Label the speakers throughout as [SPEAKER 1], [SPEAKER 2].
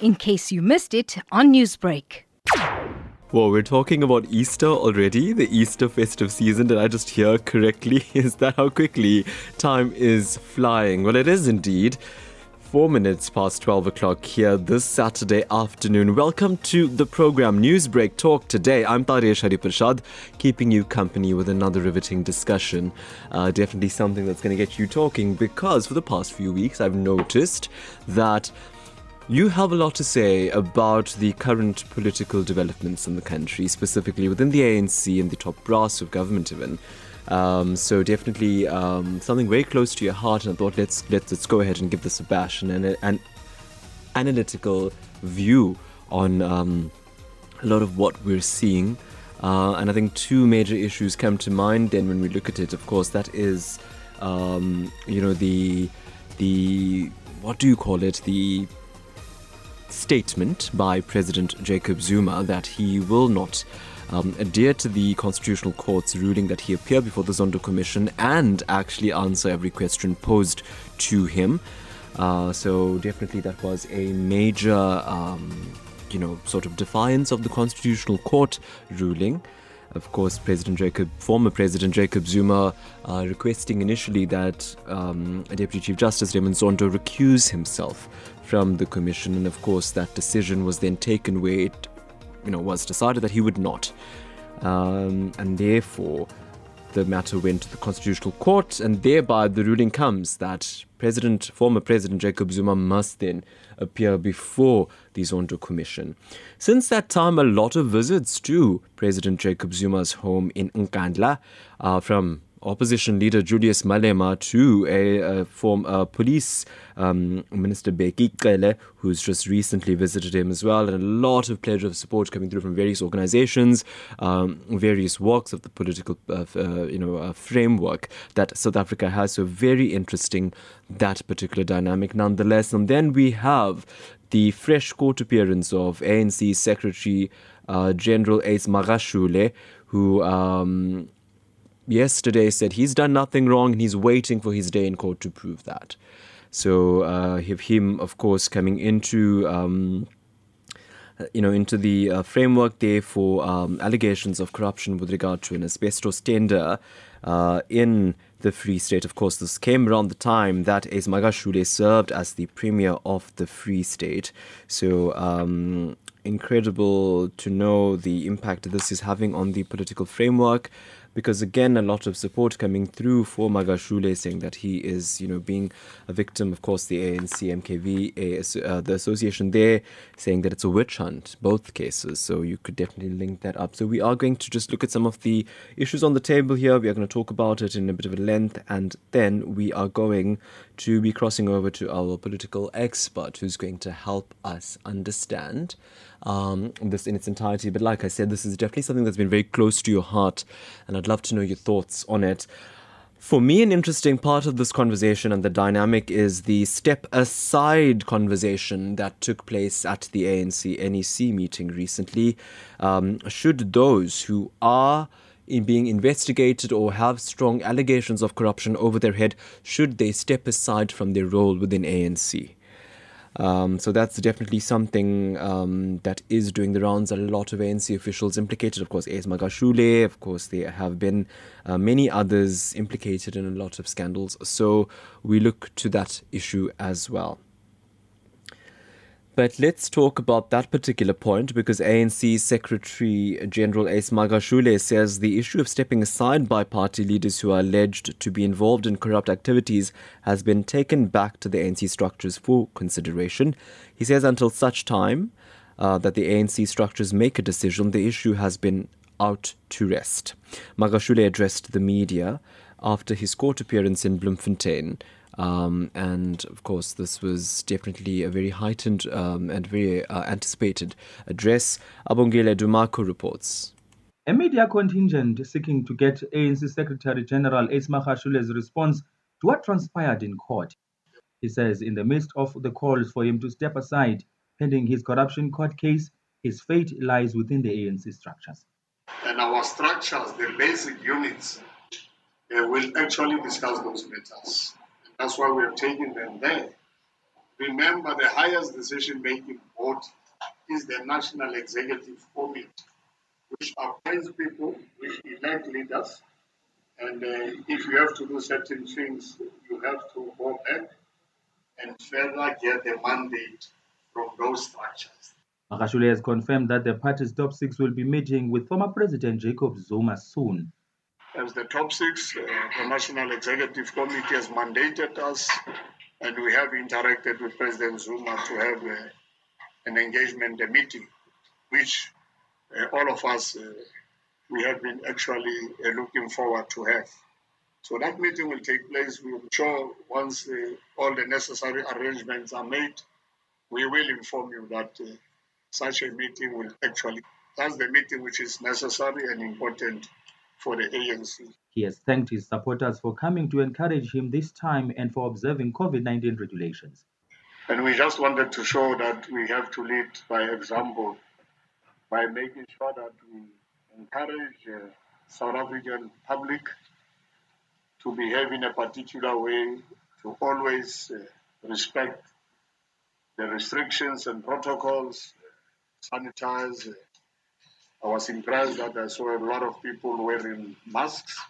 [SPEAKER 1] in case you missed it on Newsbreak.
[SPEAKER 2] Well, we're talking about Easter already, the Easter festive season. Did I just hear correctly? Is that how quickly time is flying? Well, it is indeed. Four minutes past 12 o'clock here this Saturday afternoon. Welcome to the program Newsbreak Talk today. I'm Taresh Harreepershad, keeping you company with another riveting discussion. Uh, definitely something that's going to get you talking because for the past few weeks I've noticed that you have a lot to say about the current political developments in the country, specifically within the ANC and the top brass of government, even. Um, so definitely um, something very close to your heart, and I thought let's let's, let's go ahead and give this a bash and an, an analytical view on um, a lot of what we're seeing. Uh, and I think two major issues come to mind. Then when we look at it, of course, that is, um, you know, the the what do you call it? The statement by President Jacob Zuma that he will not um, adhere to the Constitutional Court's ruling that he appear before the Zondo Commission and actually answer every question posed to him. Uh, so definitely that was a major, um, you know, sort of defiance of the Constitutional Court ruling. Of course, President Jacob, former President Jacob Zuma, uh, requesting initially that um, Deputy Chief Justice Raymond Zondo recuse himself from the commission, and of course that decision was then taken where it, you know, was decided that he would not, um, and therefore the matter went to the Constitutional Court, and thereby the ruling comes that President, former President Jacob Zuma must then appear before the Zondo Commission. Since that time, a lot of visits to President Jacob Zuma's home in Nkandla uh, from opposition leader Julius Malema to a, a former police um, minister Bheki Cele, who's just recently visited him as well, and a lot of pledge of support coming through from various organizations, um, various walks of the political uh, uh, you know uh, framework that South Africa has. So very interesting that particular dynamic, nonetheless. And then we have the fresh court appearance of ANC Secretary uh, General Ace Magashule, who um, yesterday said he's done nothing wrong and he's waiting for his day in court to prove that. So uh, him, of course, coming into um, you know into the uh, framework there for um, allegations of corruption with regard to an asbestos tender uh, in the Free State. Of course, this came around the time that Ace served as the premier of the Free State. So. Um, incredible to know the impact this is having on the political framework because again a lot of support coming through for Magashule saying that he is you know being a victim. Of course the ANC MKV uh, the association there saying that it's a witch hunt both cases. So you could definitely link that up. So we are going to just look at some of the issues on the table here. We are going to talk about it in a bit of a length and then we are going to be crossing over to our political expert who's going to help us understand um, this in its entirety. But like I said, this is definitely something that's been very close to your heart, and I'd love to know your thoughts on it. For me, an interesting part of this conversation and the dynamic is the step aside conversation that took place at the ANC NEC meeting recently. Um, should those who are in being investigated or have strong allegations of corruption over their head, should they step aside from their role within ANC? Um, so that's definitely something um, that is doing the rounds. A lot of ANC officials implicated, of course, Ace Magashule, of course, there have been uh, many others implicated in a lot of scandals. So we look to that issue as well. But let's talk about that particular point because ANC Secretary General Ace Magashule says the issue of stepping aside by party leaders who are alleged to be involved in corrupt activities has been taken back to the ANC structures for consideration. He says until such time uh, that the ANC structures make a decision, the issue has been out to rest. Magashule addressed the media after his court appearance in Bloemfontein um, and of course, this was definitely a very heightened um, and very uh, anticipated address. Abongile Dumako reports.
[SPEAKER 3] A media contingent seeking to get ANC Secretary General Ace Magashule's response to what transpired in court. He says, in the midst of the calls for him to step aside pending his corruption court case, his fate lies within the ANC structures.
[SPEAKER 4] And our structures, the basic units, uh, will actually discuss those matters. That's why we are taking them there. remember the highest decision making body is the National Executive Committee, which appoints people, which elect leaders. And uh, if you have to do certain things, you have to go back and further get the mandate from those structures.
[SPEAKER 3] Magashule has confirmed that the party's top six will be meeting with former President Jacob Zuma soon.
[SPEAKER 4] As the top six, uh, the National Executive Committee has mandated us, and we have interacted with President Zuma to have uh, an engagement, a meeting, which uh, all of us uh, we have been actually uh, looking forward to have. So that meeting will take place. We will sure once uh, all the necessary arrangements are made, we will inform you that such a meeting will actually that's the meeting which is necessary and important for the ANC.
[SPEAKER 3] He has thanked his supporters for coming to encourage him this time and for observing COVID 19 regulations.
[SPEAKER 4] And we just wanted to show that we have to lead by example by making sure that we encourage uh, South African public to behave in a particular way, to always uh, respect the restrictions and protocols, sanitize. I was impressed that I saw a lot of people wearing masks.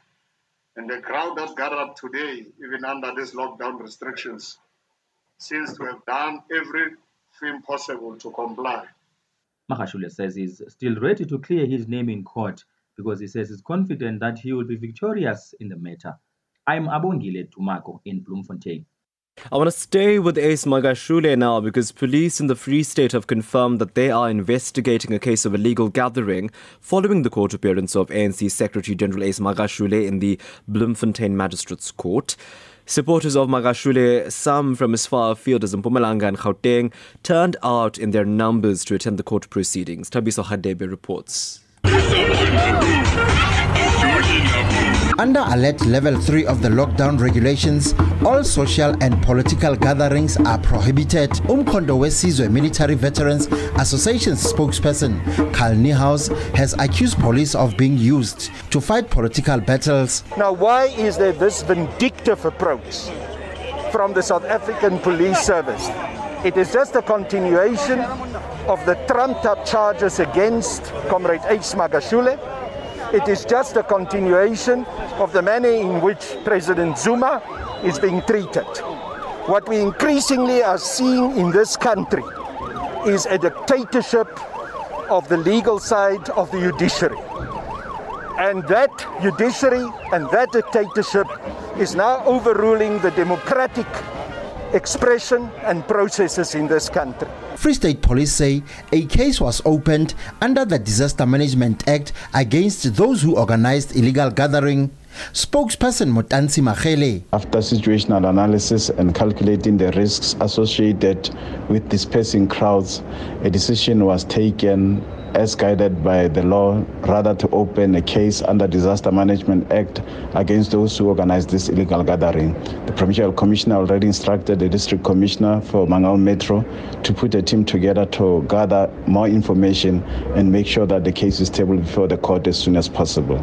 [SPEAKER 4] And the crowd that gathered today, even under these lockdown restrictions, seems to have done everything possible to comply.
[SPEAKER 3] Magashule says he's still ready to clear his name in court because he says he's confident that he will be victorious in the matter. I'm Abongile Tumako in Bloemfontein.
[SPEAKER 2] I want to stay with Ace Magashule now because police in the Free State have confirmed that they are investigating a case of illegal gathering following the court appearance of ANC Secretary General Ace Magashule in the Bloemfontein Magistrates Court. Supporters of Magashule, some from as far afield as Mpumalanga and Gauteng, turned out in their numbers to attend the court proceedings. Tabiso Hadebe reports.
[SPEAKER 5] Under alert level 3 of the lockdown regulations, all social and political gatherings are prohibited. Umkhonto Wesizwe Military Veterans Association spokesperson Carl Niehaus has accused police of being used to fight political battles.
[SPEAKER 6] Now, why is there this vindictive approach from the South African Police Service? It is just a continuation of the trumped up charges against Comrade Ace Magashule it is just a continuation of the manner in which President Zuma is being treated. What we increasingly are seeing in this country is a dictatorship of the legal side of the judiciary. And that judiciary and that dictatorship is now overruling the democratic expression and processes in this country.
[SPEAKER 5] Free State Police say a case was opened under the Disaster Management Act against those who organized illegal gathering. Spokesperson Motantsi Makhele.
[SPEAKER 7] After situational analysis and calculating the risks associated with dispersing crowds, a decision was taken as guided by the law, rather to open a case under Disaster Management Act against those who organized this illegal gathering. The Provincial Commissioner already instructed the District Commissioner for Mangaung Metro to put a team together to gather more information and make sure that the case is tabled before the court as soon as possible.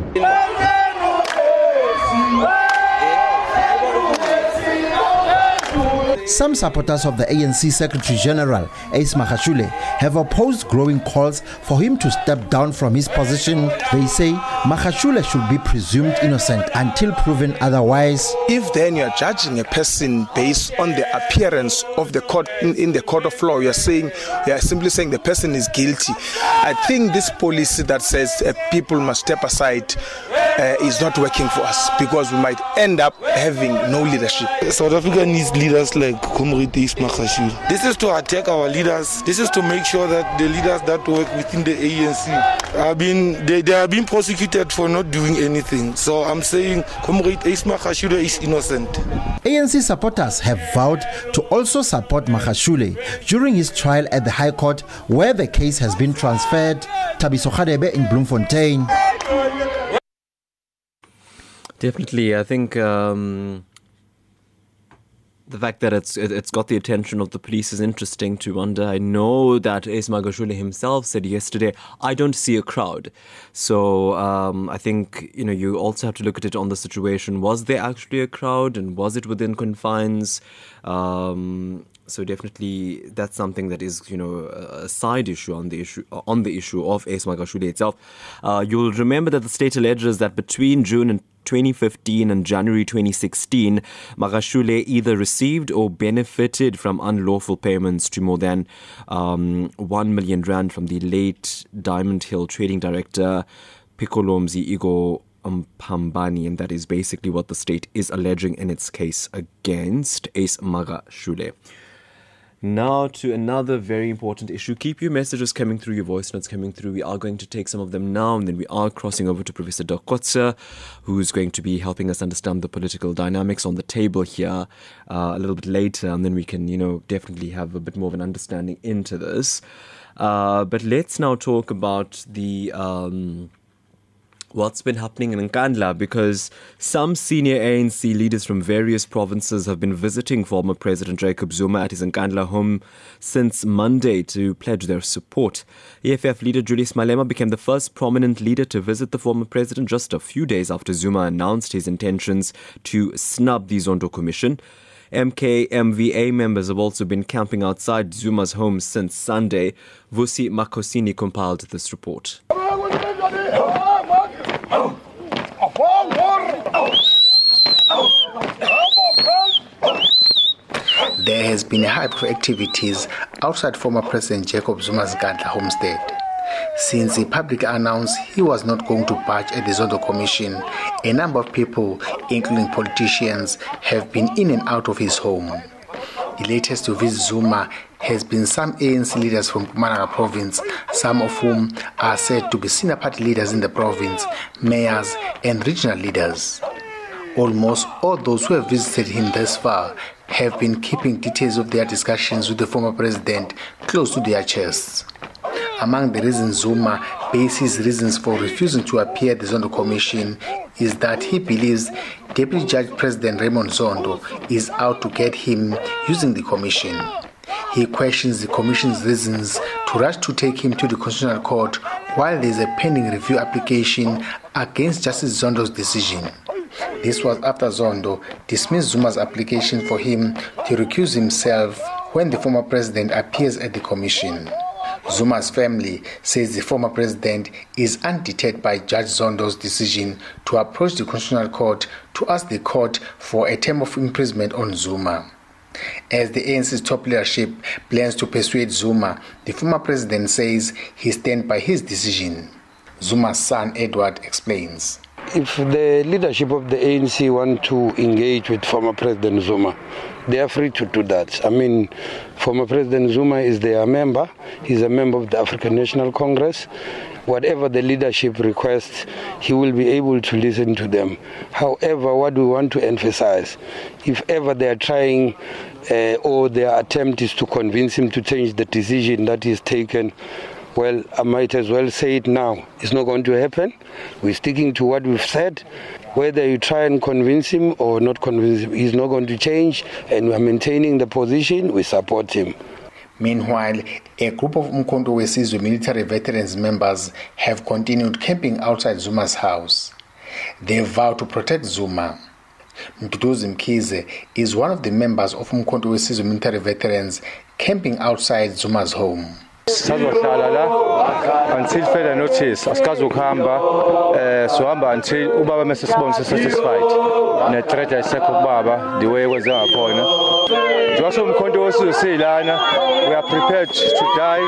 [SPEAKER 5] Some supporters of the ANC Secretary General, Ace Magashule, have opposed growing calls for him to step down from his position. They say Magashule should be presumed innocent until proven otherwise.
[SPEAKER 8] If then you are judging a person based on the appearance of the court in, in the court of law, you are saying you are simply saying the person is guilty. I think this policy that says uh, people must step aside uh, is not working for us because we might end up having no leadership.
[SPEAKER 9] South Africa needs leaders like Comrade Ace Magashule. This is to attack our leaders. This is to make sure that the leaders that work within the ANC are being they, they are being prosecuted for not doing anything. So I'm saying Comrade Ace Magashule is innocent.
[SPEAKER 5] ANC supporters have vowed to also support Magashule during his trial at the High Court where the case has been transferred. To Tabiso Khadebe in Bloemfontein.
[SPEAKER 2] Definitely, I think um, the fact that it's it's got the attention of the police is interesting to wonder. I know that Esma Magashule himself said yesterday, "I don't see a crowd." So um, I think you know you also have to look at it on the situation. Was there actually a crowd, and was it within confines? Um, so definitely that's something that is you know a side issue on the issue on the issue of Ace Magashule itself. Uh, you'll remember that the state alleges that between June and 2015 and January 2016, Magashule either received or benefited from unlawful payments to more than um, 1 million rand from the late Diamond Hill trading director Piccolomzi Igor Mpambani, and that is basically what the state is alleging in its case against Ace Magashule. Now to another very important issue. Keep your messages coming through, your voice notes coming through. We are going to take some of them now, and then we are crossing over to Professor Dirk Kotzé, who's going to be helping us understand the political dynamics on the table here uh, a little bit later, and then we can, you know, definitely have a bit more of an understanding into this. Uh, but let's now talk about the. Um, what's been happening in Nkandla because some senior ANC leaders from various provinces have been visiting former President Jacob Zuma at his Nkandla home since Monday to pledge their support. EFF leader Julius Malema became the first prominent leader to visit the former president just a few days after Zuma announced his intentions to snub the Zondo Commission. MKMVA members have also been camping outside Zuma's home since Sunday. Vusi Makosini compiled this report.
[SPEAKER 10] There has been a hype of activities outside former President Jacob Zuma's Nkandla homestead. Since he publicly announced he was not going to budge at the Zondo Commission, a number of people, including politicians, have been in and out of his home. The latest to visit Zuma has been some ANC leaders from Mpumalanga province, some of whom are said to be senior party leaders in the province, mayors, and regional leaders. Almost all those who have visited him thus far have been keeping details of their discussions with the former president close to their chests. Among the reasons Zuma bases reasons for refusing to appear at the Zondo Commission is that he believes Deputy Judge President Raymond Zondo is out to get him using the commission. He questions the commission's reasons to rush to take him to the Constitutional Court while there is a pending review application against Justice Zondo's decision. This was after Zondo dismissed Zuma's application for him to recuse himself when the former president appears at the commission. Zuma's family says the former president is undeterred by Judge Zondo's decision to approach the Constitutional Court to ask the court for a term of imprisonment on Zuma. As the ANC's top leadership plans to persuade Zuma, the former president says he stands by his decision. Zuma's son Edward explains.
[SPEAKER 11] If the leadership of the ANC want to engage with former President Zuma, they are free to do that. I mean, former President Zuma is their member. He's a member of the African National Congress. Whatever the leadership requests, he will be able to listen to them. However, what we want to emphasize, if ever they are trying uh, or their attempt is to convince him to change the decision that is taken, well, I might as well say it now. It's not going to happen. We're sticking to what we've said. Whether you try and convince him or not convince him, he's not going to change, and we're maintaining the position. We support him.
[SPEAKER 10] Meanwhile, a group of Umkhonto Wesizwe military veterans members have continued camping outside Zuma's house. They vow to protect Zuma. Mduduzi Mkize is one of the members of Umkhonto Wesizwe military veterans camping outside Zuma's home.
[SPEAKER 12] sisazohlala la until further notice asikazukuhamba eh sohamba until ubaba mase sibone satisfied. Ne threat ayisekho kubaba the way kwenze ngakhona. Njengoba somkhonto wesizwe silana we are prepared to die.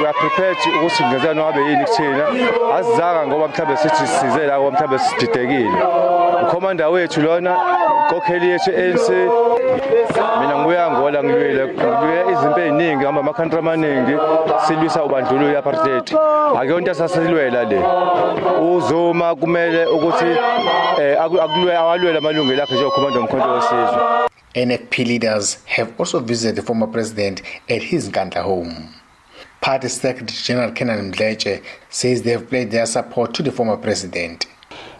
[SPEAKER 12] We are prepared ukuthi kungenzeka ngabe yini kuthina. Asizanga ngoba mhlambe sithi size la ngoba mhlambe sididekile ukhomanda wethu lona kokheli yethu ANC mina ngibuya ngola ngilwile ngilwile izimpi eziningi ngihamba amakhantri amaningi silwisa ubandlululo i-apartheid akuyona into sasilwela le uzuma kumele ukuthi eh, akulwe awalwela amalungelo akhe njengokhomanda womkhonto wesizwe
[SPEAKER 10] NFP leaders have also visited the former president at his Nkandla home. Party Secretary General Kenan Mdleche says they have pledged their support to the former president.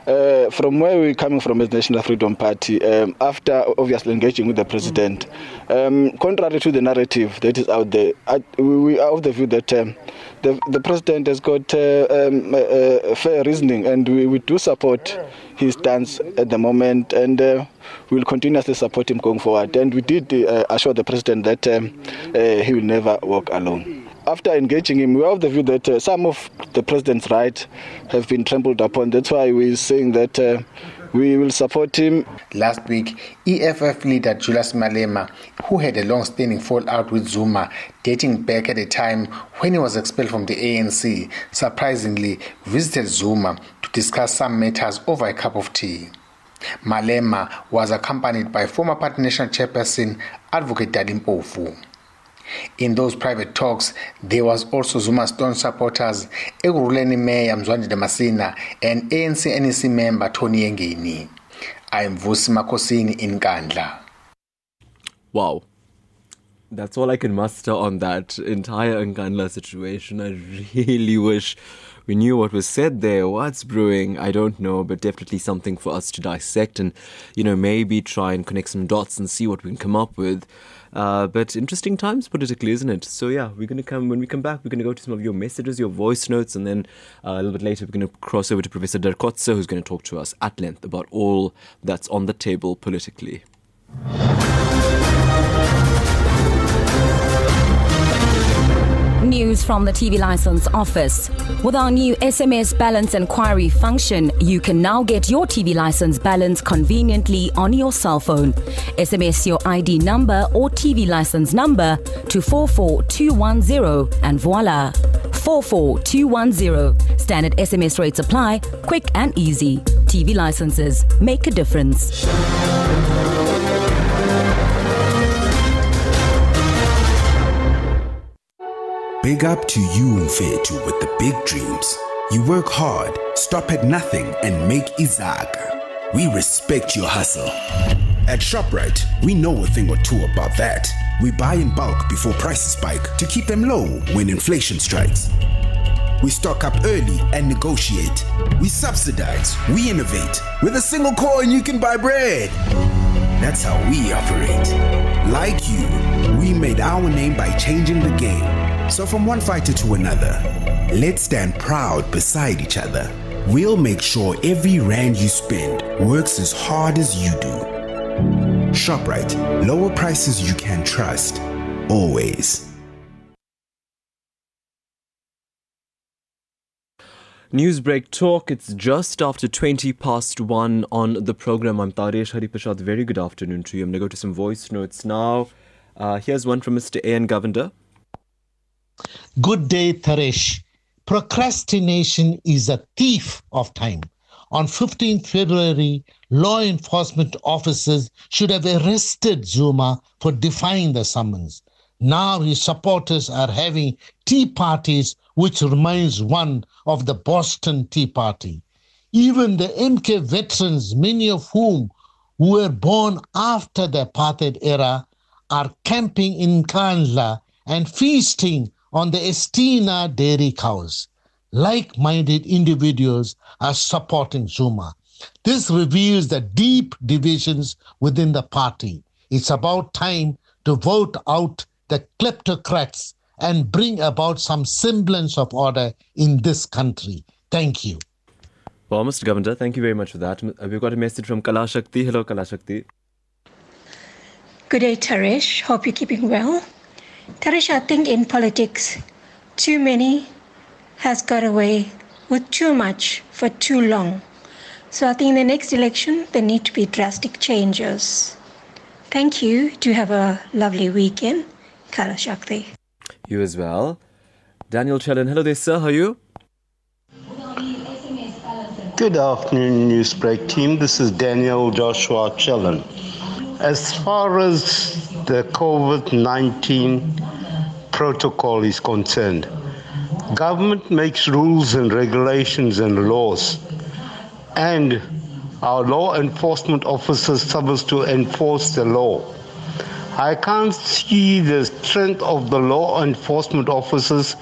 [SPEAKER 13] Uh, from where we're coming from as National Freedom Party, um, after obviously engaging with the president, um, contrary to the narrative that is out there, I, we are of the view that um, the, the president has got uh, um, uh, fair reasoning, and we, we do support his stance at the moment, and uh, we'll continuously support him going forward. And we did uh, assure the president that um, uh, he will never walk alone after engaging him, we of the view that uh, some of the president's rights have been trampled upon. That's why we're saying that uh, we will support him.
[SPEAKER 10] Last week, EFF leader Julius Malema, who had a long standing fallout with Zuma, dating back at a time when he was expelled from the ANC, surprisingly visited Zuma to discuss some matters over a cup of tea. Malema was accompanied by former Party National Chairperson Advocate Dali Mpofu. In those private talks, there was also Zuma Stone supporters, Ekurhuleni Mayor Mzwandile Masina, and ANC NEC member Tony Yengeni. I am Vusi Makosini in Nkandla.
[SPEAKER 2] Wow. That's all I can muster on that entire Nkandla situation. I really wish we knew what was said there. What's brewing? I don't know, but definitely something for us to dissect and, you know, maybe try and connect some dots and see what we can come up with. Uh, but interesting times politically, isn't it? So yeah, we're gonna come when we come back. We're gonna go to some of your messages, your voice notes, and then uh, a little bit later we're gonna cross over to Professor Dirk Kotzé, who's gonna talk to us at length about all that's on the table politically.
[SPEAKER 1] News from the TV License Office. With our new SMS balance inquiry function, you can now get your TV license balance conveniently on your cell phone. SMS your ID number or TV license number to 44210 and voila. 44210. Standard SMS rates apply, quick and easy. TV licenses make a difference.
[SPEAKER 14] Big up to you, Mfetu, with the big dreams. You work hard, stop at nothing, and make Izaga. We respect your hustle. At ShopRite, we know a thing or two about that. We buy in bulk before prices spike to keep them low when inflation strikes. We stock up early and negotiate. We subsidize, we innovate. With a single coin, you can buy bread. That's how we operate. Like you, we made our name by changing the game so, from one fighter to another, let's stand proud beside each other. We'll make sure every rand you spend works as hard as you do. ShopRite, lower prices you can trust, always.
[SPEAKER 2] Newsbreak talk. It's just after 20 past 1 on the program. I'm Taresh Harreepershad. Very good afternoon to you. I'm going to go to some voice notes now. Uh, here's one from Mr. A.N. Govender.
[SPEAKER 15] Good day, Taresh. Procrastination is a thief of time. On 15 February, law enforcement officers should have arrested Zuma for defying the summons. Now his supporters are having tea parties, which reminds one of the Boston Tea Party. Even the MK veterans, many of whom were born after the apartheid era, are camping in Nkandla and feasting on the Estina dairy cows. Like minded individuals are supporting Zuma. This reveals the deep divisions within the party. It's about time to vote out the kleptocrats and bring about some semblance of order in this country. Thank you.
[SPEAKER 2] Well, Mr. Govender, thank you very much for that. Uh, we've got a message from Kalashakti. Hello, Kalashakti.
[SPEAKER 16] Good day, Taresh. Hope you're keeping well. Taresh, I think in politics, too many has got away with too much for too long. So I think in the next election, there need to be drastic changes. Thank you. Do have a lovely weekend. Kala Shakti.
[SPEAKER 2] You as well. Daniel Chellen. Hello there, sir. How are you?
[SPEAKER 17] Good afternoon, Newsbreak team. This is Daniel Joshua Chellen. As far as the COVID 19 protocol is concerned. Government makes rules and regulations and laws, and our law enforcement officers supposed to enforce the law. I can't see the strength of the law enforcement officers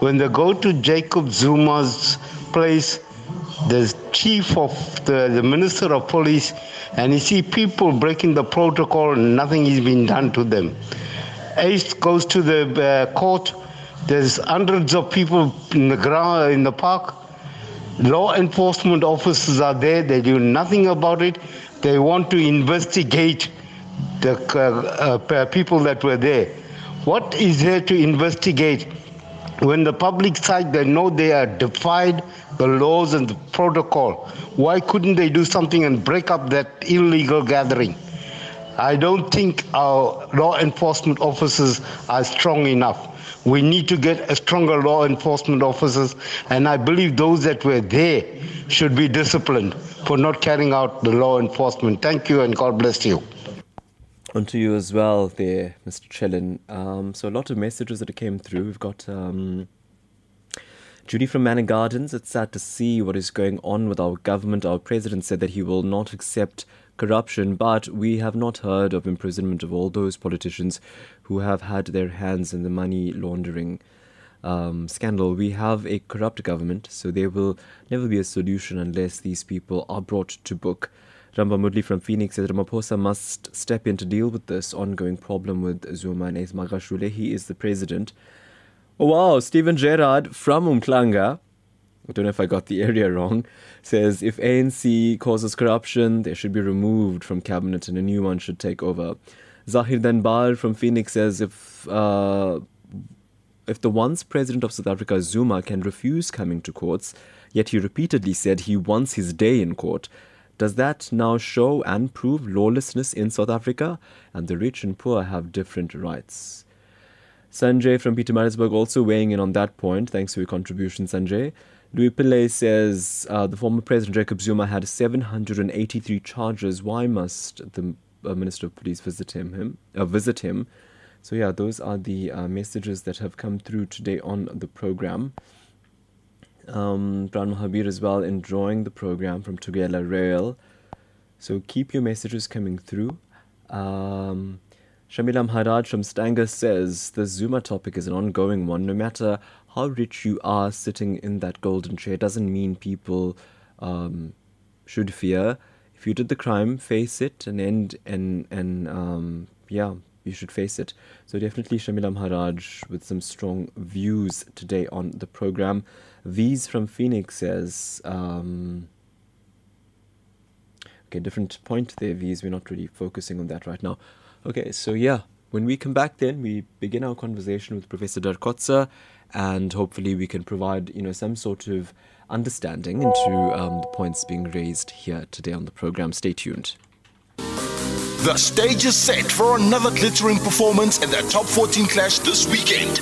[SPEAKER 17] when they go to Jacob Zuma's place. The chief of the, the minister of police and you see people breaking the protocol and nothing is being done to them. Ace goes to the uh, court. There's hundreds of people in the ground in the park. Law enforcement officers are there. They do nothing about it. They want to investigate the uh, uh, people that were there. What is there to investigate when the public side they know they are defied the laws and the protocol? Why couldn't they do something and break up that illegal gathering? I don't think our law enforcement officers are strong enough. We need to get a stronger law enforcement officers, and I believe those that were there should be disciplined for not carrying out the law enforcement. Thank you, and God bless you.
[SPEAKER 2] And to you as well, there, Mr. Chellen. Um, so a lot of messages that came through. We've got um, Judy from Manor Gardens. It's sad to see what is going on with our government. Our president said that he will not accept corruption, but we have not heard of imprisonment of all those politicians who have had their hands in the money laundering um, scandal. We have a corrupt government, so there will never be a solution unless these people are brought to book. Ramba Mudli from Phoenix says Ramaphosa must step in to deal with this ongoing problem with Zuma and Magashule. He is the president. Oh, wow, Stephen Gerard from Umhlanga I don't know if I got the area wrong, says if ANC causes corruption, they should be removed from cabinet and a new one should take over. Zahir Danbar from Phoenix says if uh, if the once president of South Africa Zuma can refuse coming to courts, yet he repeatedly said he wants his day in court, does that now show and prove lawlessness in South Africa? And the rich and poor have different rights. Sanjay from Peter Pietermaritzburg also weighing in on that point. Thanks for your contribution, Sanjay. Louis Pillay says uh, the former president Jacob Zuma had 783 charges. Why must the uh, Minister of Police visit him? him uh, visit him. So yeah, those are the uh, messages that have come through today on the program. Um, Pran Mahabir as well enjoying the program from Tugela Rail. So keep your messages coming through. Um, Shamila Maharaj from Stanger says the Zuma topic is an ongoing one. No matter how rich you are sitting in that golden chair doesn't mean people um, should fear. If you did the crime, face it and end and and um, yeah, you should face it. So definitely Shamila Maharaj with some strong views today on the program. V's from Phoenix says. Um, okay, different point there, V's. We're not really focusing on that right now. Okay, so yeah, when we come back, then we begin our conversation with Professor Dirk Kotzé and hopefully we can provide you know some sort of understanding into um, the points being raised here today on the program. Stay tuned.
[SPEAKER 18] The stage is set for another glittering performance in the top 14 clash this weekend.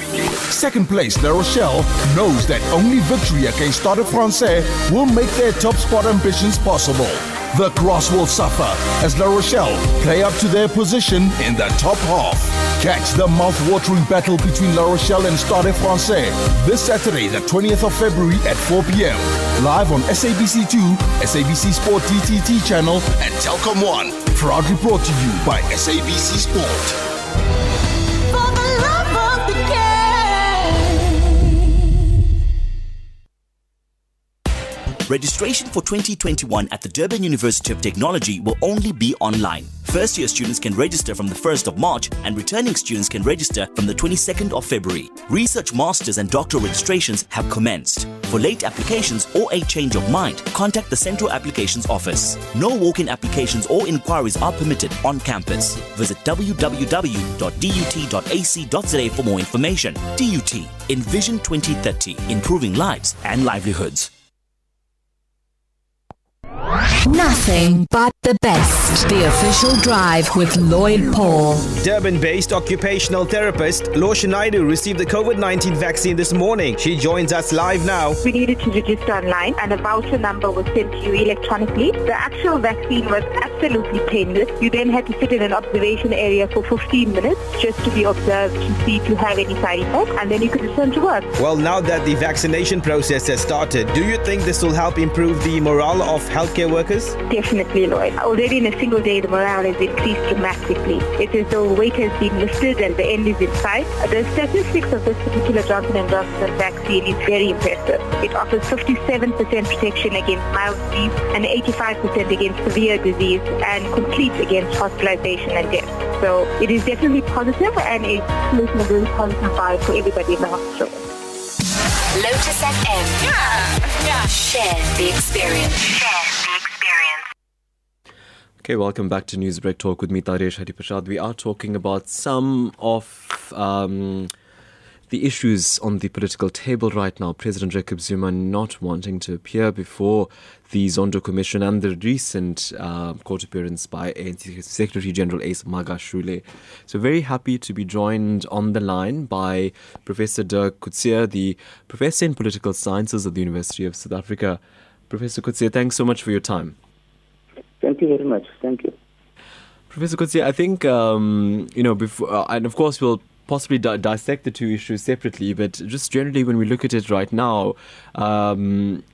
[SPEAKER 18] Second place, La Rochelle, knows that only victory against Stade Francais will make their top spot ambitions possible. The cross will suffer as La Rochelle play up to their position in the top half. Catch the mouth-watering battle between La Rochelle and Stade Francais this Saturday, the 20th of February at 4 p.m. Live on SABC2, SABC Sport DTT channel, and Telkom One. Proudly brought to you by SABC Sport.
[SPEAKER 19] Registration for 2021 at the Durban University of Technology will only be online. First year students can register from the 1st of March and returning students can register from the 22nd of February. Research masters and doctoral registrations have commenced. For late applications or a change of mind, contact the Central Applications Office. No walk-in applications or inquiries are permitted on campus. Visit www.dut.ac.za for more information. DUT Envision 2030, improving lives and livelihoods.
[SPEAKER 20] Nothing but the best. The official drive with Lloyd Paul.
[SPEAKER 21] Durban based occupational therapist Losha Naidu received the COVID 19 vaccine this morning. She joins us live now.
[SPEAKER 22] We needed to register online and a voucher number was sent to you electronically. The actual vaccine was absolutely painless. You then had to sit in an observation area for 15 minutes just to be observed to see if you have any side effects and then you could return to work.
[SPEAKER 21] Well, now that the vaccination process has started, do you think this will help improve the morale of healthcare workers? Workers?
[SPEAKER 22] Definitely, Lloyd. Already in a single day, the morale has increased dramatically. It is the weight has been lifted and the end is in sight. The statistics of this particular Johnson & Johnson vaccine is very impressive. It offers 57% protection against mild disease and 85% against severe disease and complete against hospitalization and death. So it is definitely positive and it's making a very positive vibe for everybody in the hospital.
[SPEAKER 20] Lotus FM. Yeah. Yeah. Share the experience. Share the experience.
[SPEAKER 2] Okay, welcome back to Newsbreak Talk with me, Taresh Harreepershad. We are talking about some of um, the issues on the political table right now. President Jacob Zuma not wanting to appear before the Zondo Commission and the recent uh, court appearance by ANC Secretary General Ace Magashule. So, very happy to be joined on the line by Professor Dirk Kotzé, the Professor in Political Sciences at the University of South Africa. Professor Kotzé, thanks so much for your time.
[SPEAKER 23] Thank you very much. Thank you.
[SPEAKER 2] Professor Kotzé, I think, um, you know, before, uh, and of course, we'll possibly di- dissect the two issues separately, but just generally when we look at it right now, um,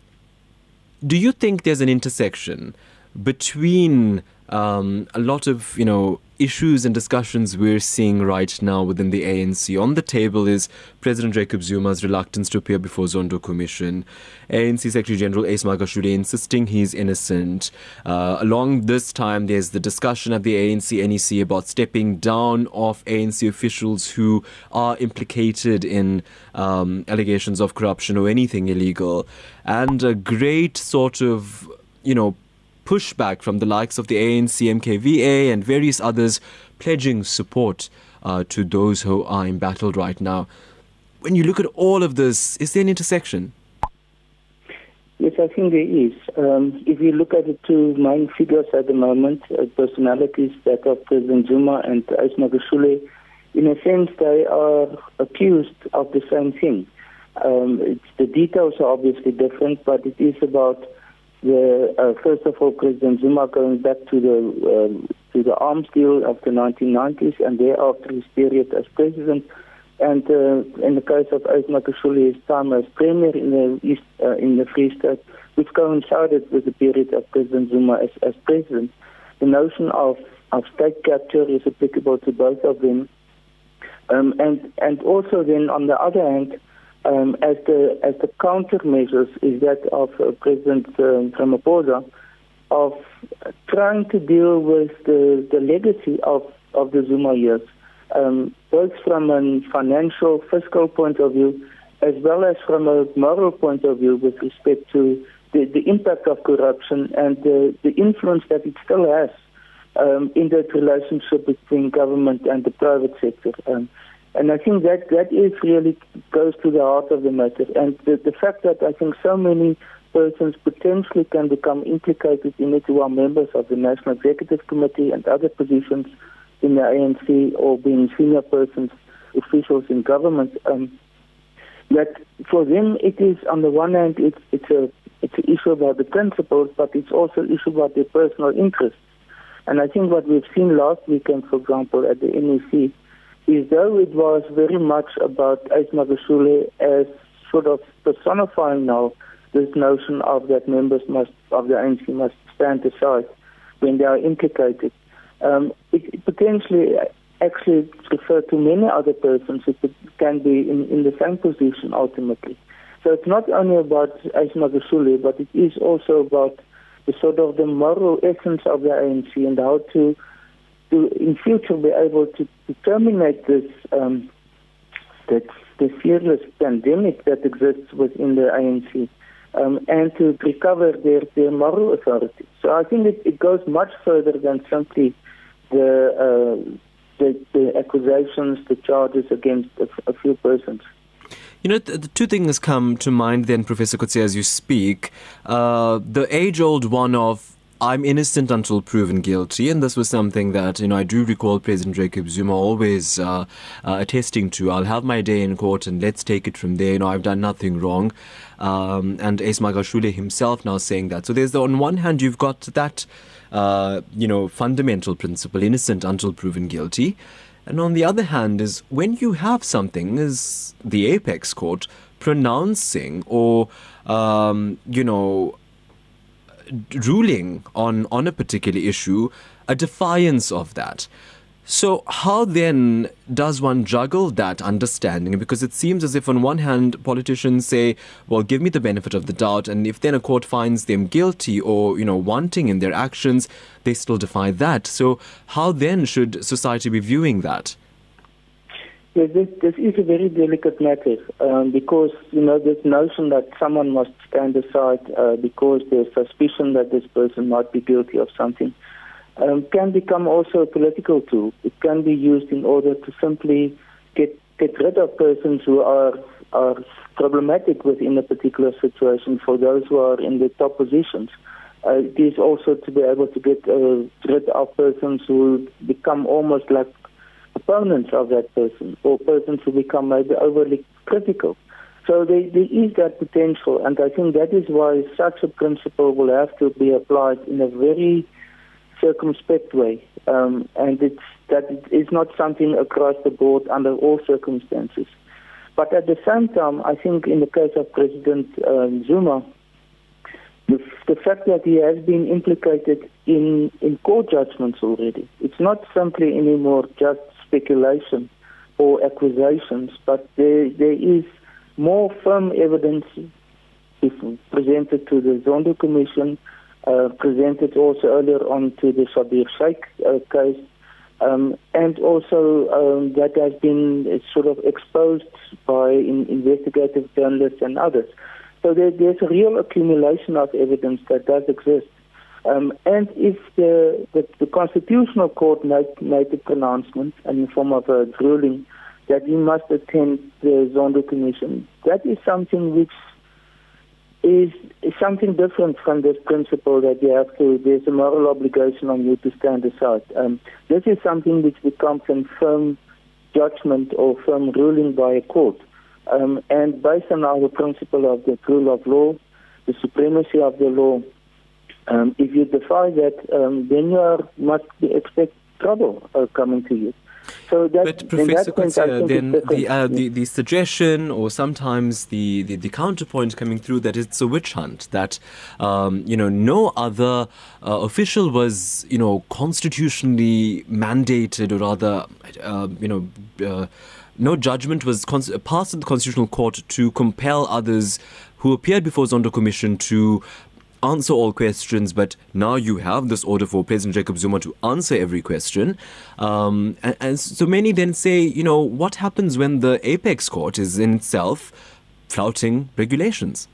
[SPEAKER 2] do you think there's an intersection between um, a lot of you know issues and discussions we're seeing right now within the ANC. On the table is President Jacob Zuma's reluctance to appear before Zondo Commission, ANC Secretary General Ace Magashule insisting he's innocent. Uh, along this time, there's the discussion at the ANC NEC about stepping down of ANC officials who are implicated in um, allegations of corruption or anything illegal, and a great sort of you know pushback from the likes of the ANC, MKVA, and various others pledging support uh, to those who are embattled right now. When you look at all of this, is there an intersection?
[SPEAKER 23] Yes, I think there is. Um, if you look at the two main figures at the moment, uh, personalities that of President Zuma and Ace Magashule, in a sense, they are accused of the same thing. Um, the details are obviously different, but it is about the uh, first of all President Zuma going back to the um, to the arms deal of the 1990s and thereafter his period as president, and uh, in the case of Ace Magashule, his time as premier in the East uh, in the Free State, which coincided with the period of President Zuma as, as president. The notion of of state capture is applicable to both of them, um, and and also then on the other hand um, as the as the countermeasures is that of uh, President uh, Ramaphosa of trying to deal with the, the legacy of, of the Zuma years, um, both from a financial, fiscal point of view, as well as from a moral point of view with respect to the, the impact of corruption and the, the influence that it still has um, in that relationship between government and the private sector. Um, and I think that that is really goes to the heart of the matter. And the, the fact that I think so many persons potentially can become implicated in it who are members of the National Executive Committee and other positions in the ANC or being senior persons, officials in government, um, that for them it is on the one hand it's it's a it's an issue about the principles, but it's also an issue about their personal interests. And I think what we've seen last weekend, for example, at the NEC, is though it was very much about Ace Magashule as sort of personifying now this notion of that members must of the ANC must stand aside when they are implicated. Um, it, it potentially actually refer to many other persons who can be in, in the same position ultimately. So it's not only about Ace Magashule, but it is also about the sort of the moral essence of the ANC and how to to in future be able to, to terminate this um, that the fearless pandemic that exists within the ANC um, and to recover their, their moral authority. So I think it, it goes much further than simply the, uh, the, the accusations, the charges against a, a few persons.
[SPEAKER 2] You know, the, the, two things come to mind then, Professor Kotzé, as you speak. Uh, the age old one of I'm innocent until proven guilty, and this was something that you know I do recall President Jacob Zuma always uh, uh, attesting to. I'll have my day in court, and let's take it from there. You know, I've done nothing wrong, um, and Ace Magashule himself now saying that. So there's the, on one hand you've got that uh, you know fundamental principle, innocent until proven guilty, and on the other hand is when you have something as the apex court pronouncing or um, you know ruling on, on a particular issue a defiance of that. So, how then does one juggle that understanding? Because it seems as if, on one hand, politicians say, well, give me the benefit of the doubt, and if then a court finds them guilty or, you know, wanting in their actions, they still defy that. So, how then should society be viewing that?
[SPEAKER 23] Yes, this, this is a very delicate matter um, because, you know, this notion that someone must stand aside uh, because there's suspicion that this person might be guilty of something um, can become also a political tool. It can be used in order to simply get get rid of persons who are are problematic within a particular situation for those who are in the top positions. Uh, it is also to be able to get uh, rid of persons who become almost like opponents of that person or persons who become maybe overly critical. So there, there is that potential, and I think that is why such a principle will have to be applied in a very circumspect way, um, and it's that it is not something across the board under all circumstances. But at the same time, I think in the case of President um, Zuma, the, the fact that he has been implicated in, in court judgments already, it's not simply anymore just speculation or accusations, but there, there is more firm evidence presented to the Zondo Commission uh, presented also earlier on to the Schabir Shaik uh, case, um, and also um, that has been sort of exposed by in, investigative journalists and others. So there, there's a real accumulation of evidence that does exist. Um, and if the, the, the, Constitutional Court made, made a pronouncement in the form of a ruling that you must attend the Zondo Commission, that is something which is, is something different from this principle that you have to, there's a moral obligation on you to stand aside. Um, this is something which becomes a firm judgment or firm ruling by a court. Um, and based on our principle of the rule of law, the supremacy of the law, um, if you defy that, um, then you are, must expect trouble uh, coming to you. So that,
[SPEAKER 2] but Professor then the, uh, the the suggestion or sometimes the, the, the, counterpoint coming through that it's a witch hunt that um, you know no other uh, official was you know constitutionally mandated or rather uh, you know uh, no judgment was cons- passed in the constitutional court to compel others who appeared before the Zondo Commission to answer all questions, but now you have this order for President Jacob Zuma to answer every question. Um, and, and, so many then say, you know, what happens when the apex court is in itself flouting regulations?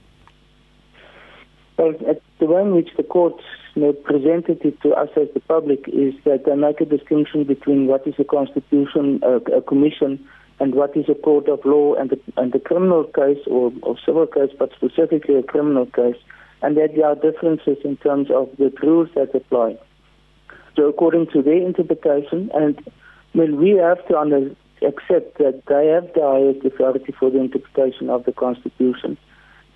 [SPEAKER 23] Well, the way in which the court you know, presented it to us as the public is that they make a distinction between what is a constitution, a commission, and what is a court of law and the, and the criminal case or, or civil case, but specifically a criminal case and that there are differences in terms of the rules that apply. So according to their interpretation, and well, we have to under, accept that they have the highest authority for the interpretation of the Constitution.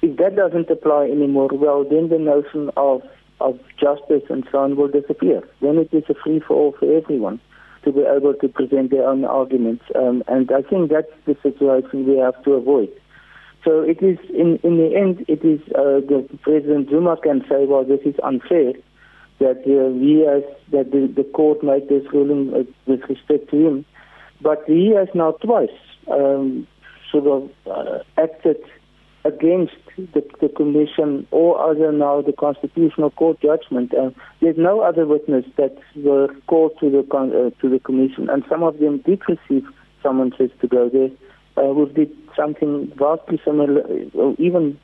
[SPEAKER 23] If that doesn't apply anymore, well, then the notion of, of justice and so on will disappear. Then it is a free-for-all for everyone to be able to present their own arguments. Um, and I think that's the situation we have to avoid. So it is in in the end, it is uh, the President Zuma can say, well, this is unfair that uh, he has that the, the court made this ruling uh, with respect to him, but he has now twice um, sort of uh, acted against the, the commission or other now the constitutional court judgment. Uh, there's no other witness that were called to the uh, to the commission, and some of them did receive summonses to go there uh, we did something vastly similar, or even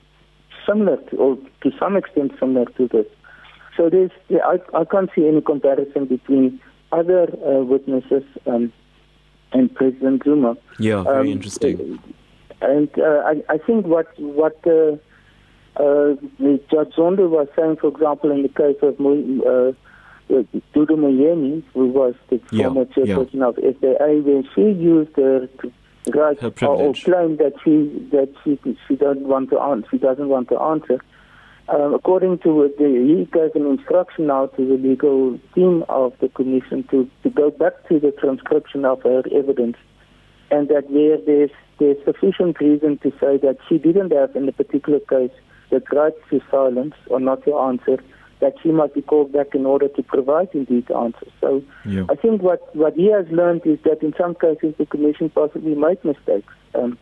[SPEAKER 23] similar to, or to some extent similar to this. So there's, I, I can't see any comparison between other uh, witnesses um, and President Zuma.
[SPEAKER 2] Yeah, very um, interesting.
[SPEAKER 23] And uh, I, I think what what uh, uh, Judge Zondo was saying, for example, in the case of uh, Dudu Myeni, who was the yeah, former chairperson yeah. of SAA, where she used her right or, or claim that she that she she doesn't want to answer she doesn't want to answer. Um, according to the, he gave an instruction now to the legal team of the commission to, to go back to the transcription of her evidence, and that where there's there's sufficient reason to say that she didn't have in the particular case the right to silence or not to answer, that she must be called back in order to provide in these answers. So
[SPEAKER 2] Yeah.
[SPEAKER 23] I think what, what he has learned is that in some cases the Commission possibly made mistakes um,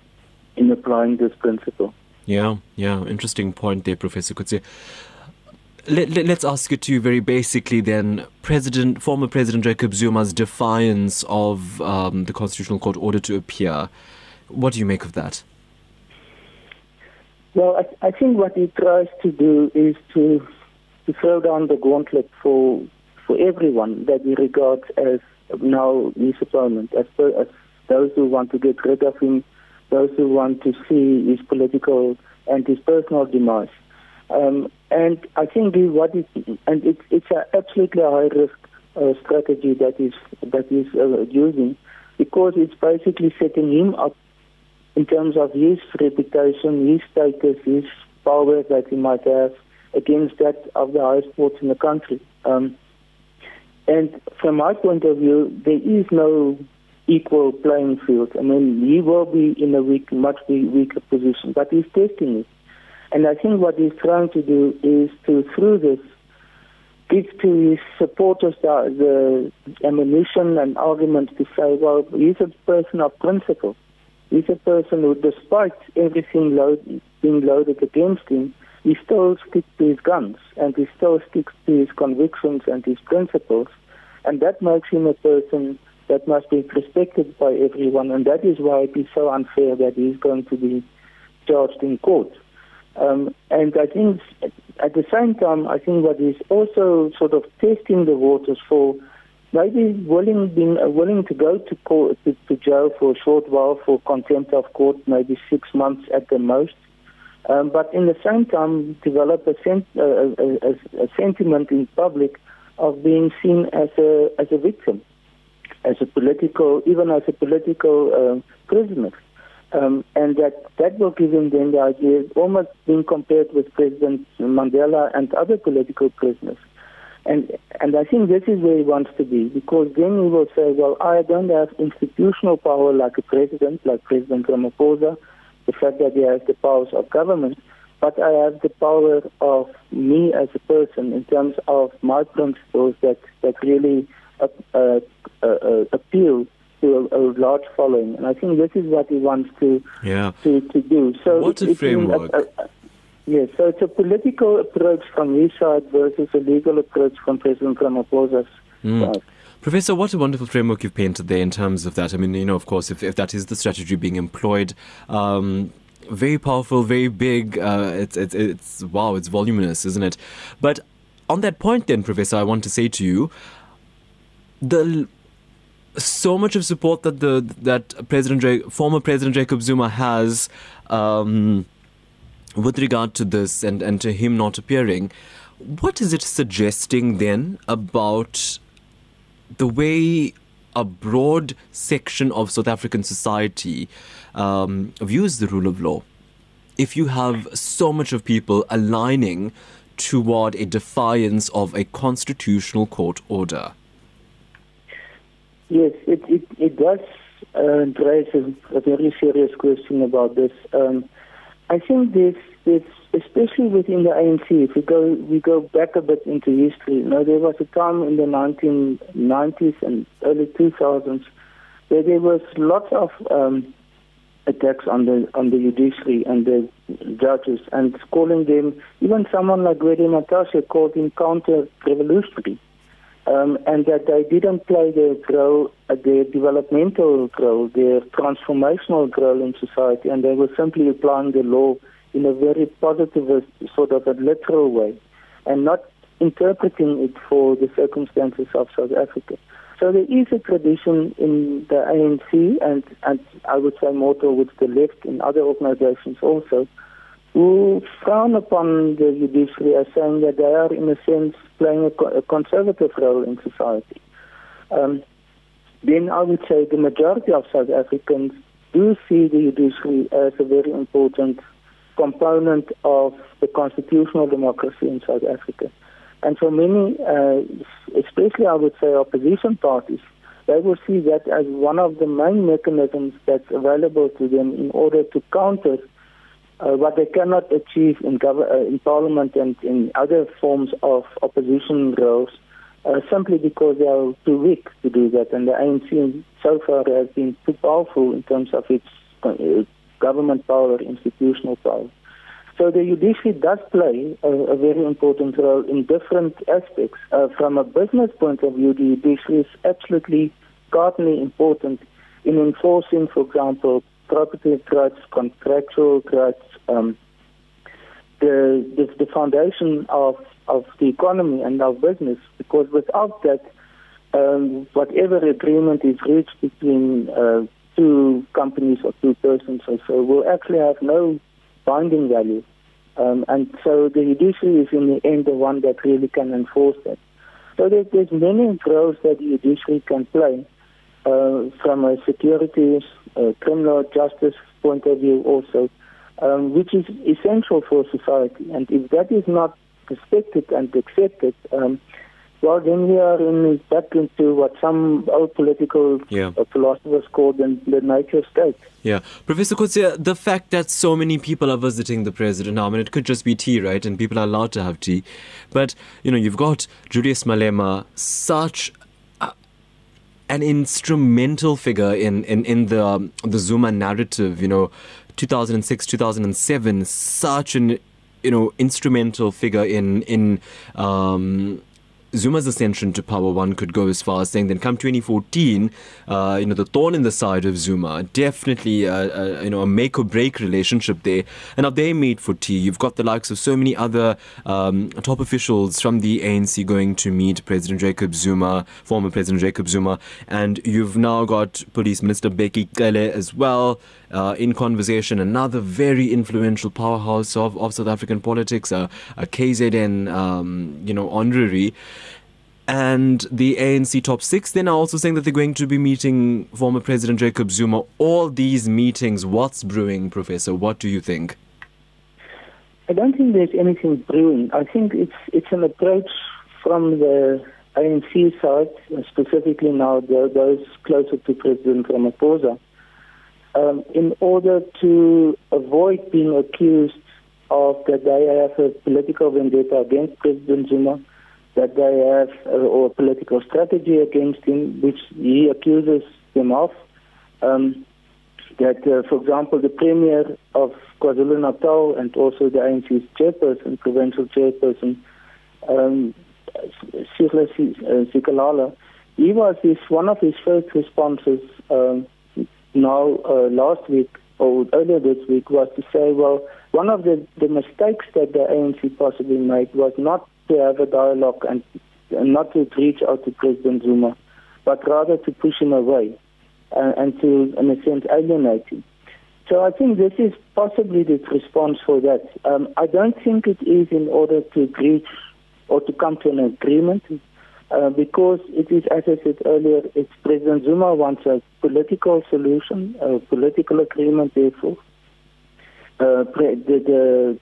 [SPEAKER 23] in applying this principle.
[SPEAKER 2] Yeah, yeah, interesting point there, Professor Kotzé. Let, let, let's ask it to you very basically then. President, former President Jacob Zuma's defiance of um, the Constitutional Court order to appear. What do you make of that?
[SPEAKER 23] Well, I, I think what he tries to do is to to throw down the gauntlet for for everyone that he regards as now his opponent, as, as those who want to get rid of him, those who want to see his political and his personal demise. Um, and I think what is, and it's it's a absolutely a high risk uh, strategy that is that is uh, using because it's basically setting him up in terms of his reputation, his status, his power that he might have against that of the highest courts in the country. Um, and from my point of view, there is no equal playing field. I mean, he will be in a weak, much weaker position, but he's testing it. And I think what he's trying to do is to, through this, give to his supporters the, the ammunition and arguments to say, well, he's a person of principle. He's a person who, despite everything load, being loaded against him, he still sticks to his guns and he still sticks to his convictions and his principles. And that makes him a person that must be respected by everyone. And that is why it is so unfair that he's going to be charged in court. Um, and I think at the same time, I think what is also sort of testing the waters for maybe willing being uh, willing to go to court to, to jail for a short while for contempt of court, maybe six months at the most. Um, but in the same time, develop a, uh, a, a, a sentiment in public of being seen as a as a victim, as a political, even as a political uh, prisoner. Um, and that, that will give him then the idea, almost being compared with President Mandela and other political prisoners. And, and I think this is where he wants to be, because then he will say, well, I don't have institutional power like a president, like President Ramaphosa, the fact that he has the powers of government, but I have the power of me as a person in terms of my principles that, that really uh, uh, uh, appeal to a, a, large following. And I think this is what he wants to
[SPEAKER 2] yeah.
[SPEAKER 23] to, to do. So
[SPEAKER 2] what a framework.
[SPEAKER 23] yes, so it's a political approach from his side versus a legal approach from President Ramaphosa's
[SPEAKER 2] mm.
[SPEAKER 23] side.
[SPEAKER 2] Professor, what a wonderful framework you've painted there in terms of that. I mean, you know, of course, if, if that is the strategy being employed, um, very powerful, very big. Uh, it's, it's, it's, wow, it's voluminous, isn't it? But on that point, then, Professor, I want to say to you, the so much of support that the that President former President Jacob Zuma has um, with regard to this and, and to him not appearing, what is it suggesting then about the way a broad section of South African society um, views the rule of law? If you have so much of people aligning toward a defiance of a constitutional court order.
[SPEAKER 23] Yes, it, it, it does uh, raise a, a, very serious question about this. Um, I think this, especially within the ANC, if we go, we go back a bit into history, you know, there was a time in the 1990s and early 2000s where there was lots of um, attacks on the on the judiciary and the judges and calling them, even someone like Gwede Mantashe called him counter-revolutionary um, and that they didn't play their role, uh, their developmental role, their transformational role in society, and they were simply applying the law in a very positivist, sort of a literal way, and not interpreting it for the circumstances of South Africa. So there is a tradition in the ANC, and, and I would say more towards the left in other organizations also, who frown upon the judiciary as saying that they are, in a sense, playing a, a conservative role in society. Um, then I would say the majority of South Africans do see the judiciary as a very important component of the constitutional democracy in South Africa. And for many, uh, especially I would say opposition parties, they will see that as one of the main mechanisms that's available to them in order to counter uh, what they cannot achieve in, gov- uh, in parliament and in other forms of opposition roles uh, simply because they are too weak to do that. And the ANC so far has been too powerful in terms of its uh, government power, institutional power. So the judiciary does play a, a very important role in different aspects. Uh, from a business point of view, the judiciary is absolutely cardinally important in enforcing, for example, property rights, contractual rights, um, the, the, the foundation of, of the economy and our business. Because without that, um, whatever agreement is reached between uh, two companies or two persons or so will actually have no binding value. Um, and so the judiciary is in the end the one that really can enforce that. So there's, there's many roles that the judiciary can play uh, from a security, uh, criminal justice point of view also, um, which is essential for society. And if that is not respected and accepted, um, well, then we are in back into what some old political
[SPEAKER 2] Yeah.
[SPEAKER 23] uh, philosophers call the, the nature state.
[SPEAKER 2] Yeah. Professor Kotzé, the fact that so many people are visiting the president now, I mean, it could just be tea, right? And people are allowed to have tea. But, you know, you've got Julius Malema, such a, an instrumental figure in, in, in the, um, the Zuma narrative, you know, 2006, 2007, such an, you know, instrumental figure in, in, um, Zuma's ascension to power, one could go as far as saying then come 2014, uh, you know, the thorn in the side of Zuma, definitely, uh, you know, a make or break relationship there. And now they meet for tea. You've got the likes of so many other um, top officials from the ANC going to meet President Jacob Zuma, former President Jacob Zuma. And you've now got Police Minister Bheki Cele as well. Uh, in conversation, another very influential powerhouse of, of South African politics, uh, a KZN, um, you know, honorary and the ANC top six then are also saying that they're going to be meeting former President Jacob Zuma. All these meetings, what's brewing, Professor? What do you think?
[SPEAKER 23] I don't think there's anything brewing. I think it's it's an approach from the ANC side, specifically now those closer to President Ramaphosa, um, in order to avoid being accused of that they have a political vendetta against President Zuma, that they have a, or political strategy against him, which he accuses them of. Um, that, uh, for example, the Premier of KwaZulu Natal and also the ANC's chairperson, provincial chairperson, um, uh, Zikalala, he was his, one of his first responses um, now uh, last week or earlier this week was to say, well, one of the, the mistakes that the ANC possibly made was not to have a dialogue and, and not to reach out to President Zuma, but rather to push him away uh, and to, in a sense, alienate him. So I think this is possibly the response for that. Um, I don't think it is in order to reach or to come to an agreement, uh, because it is, as I said earlier, it's President Zuma wants a political solution, a political agreement, therefore. Uh, pre- the, the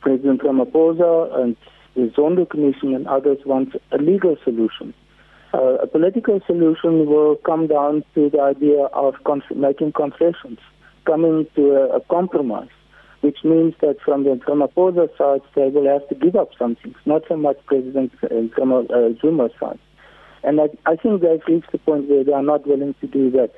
[SPEAKER 23] President Ramaphosa and the Zondo Commission and others want a legal solution. Uh, a political solution will come down to the idea of making concessions, coming to a, a compromise, which means that from the Ramaphosa side, they will have to give up something, not so much President uh, uh, Zuma's side. And I, I think they've reached the point where they are not willing to do that.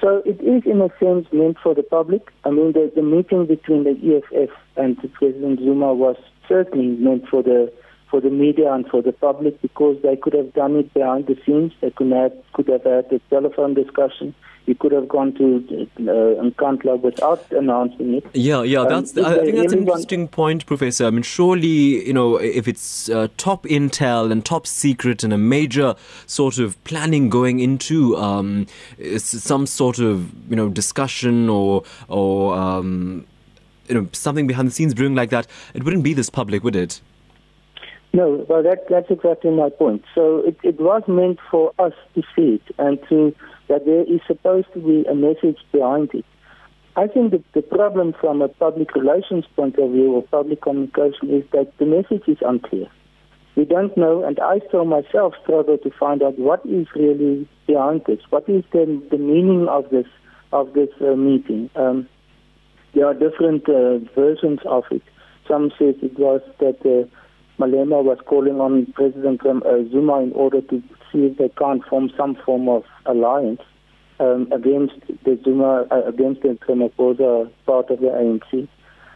[SPEAKER 23] So it is, in a sense, meant for the public. I mean, the, the meeting between the EFF and President Zuma was certainly meant for the for the media and for the public because they could have done it behind the scenes. They could have could have had a telephone discussion. You could have gone to uh, without announcing it.
[SPEAKER 2] Yeah, yeah,
[SPEAKER 23] Um,
[SPEAKER 2] that's. I think that's an interesting point, Professor. I mean, surely, you know, if it's uh, top intel and top secret and a major sort of planning going into um, some sort of you know discussion or or um, you know something behind the scenes brewing like that, it wouldn't be this public, would it?
[SPEAKER 23] No, well, that, that's exactly my point. So it, it was meant for us to see it and to that there is supposed to be a message behind it. I think that the problem from a public relations point of view or public communication is that the message is unclear. We don't know, and I still myself struggle to find out what is really behind this. What is the, the meaning of this of this uh, meeting? Um, there are different uh, versions of it. Some says it was that uh, Malema was calling on President uh, Zuma in order to see if they can't form some form of alliance um, against the Zuma, uh, against the Ramaphosa part of the ANC.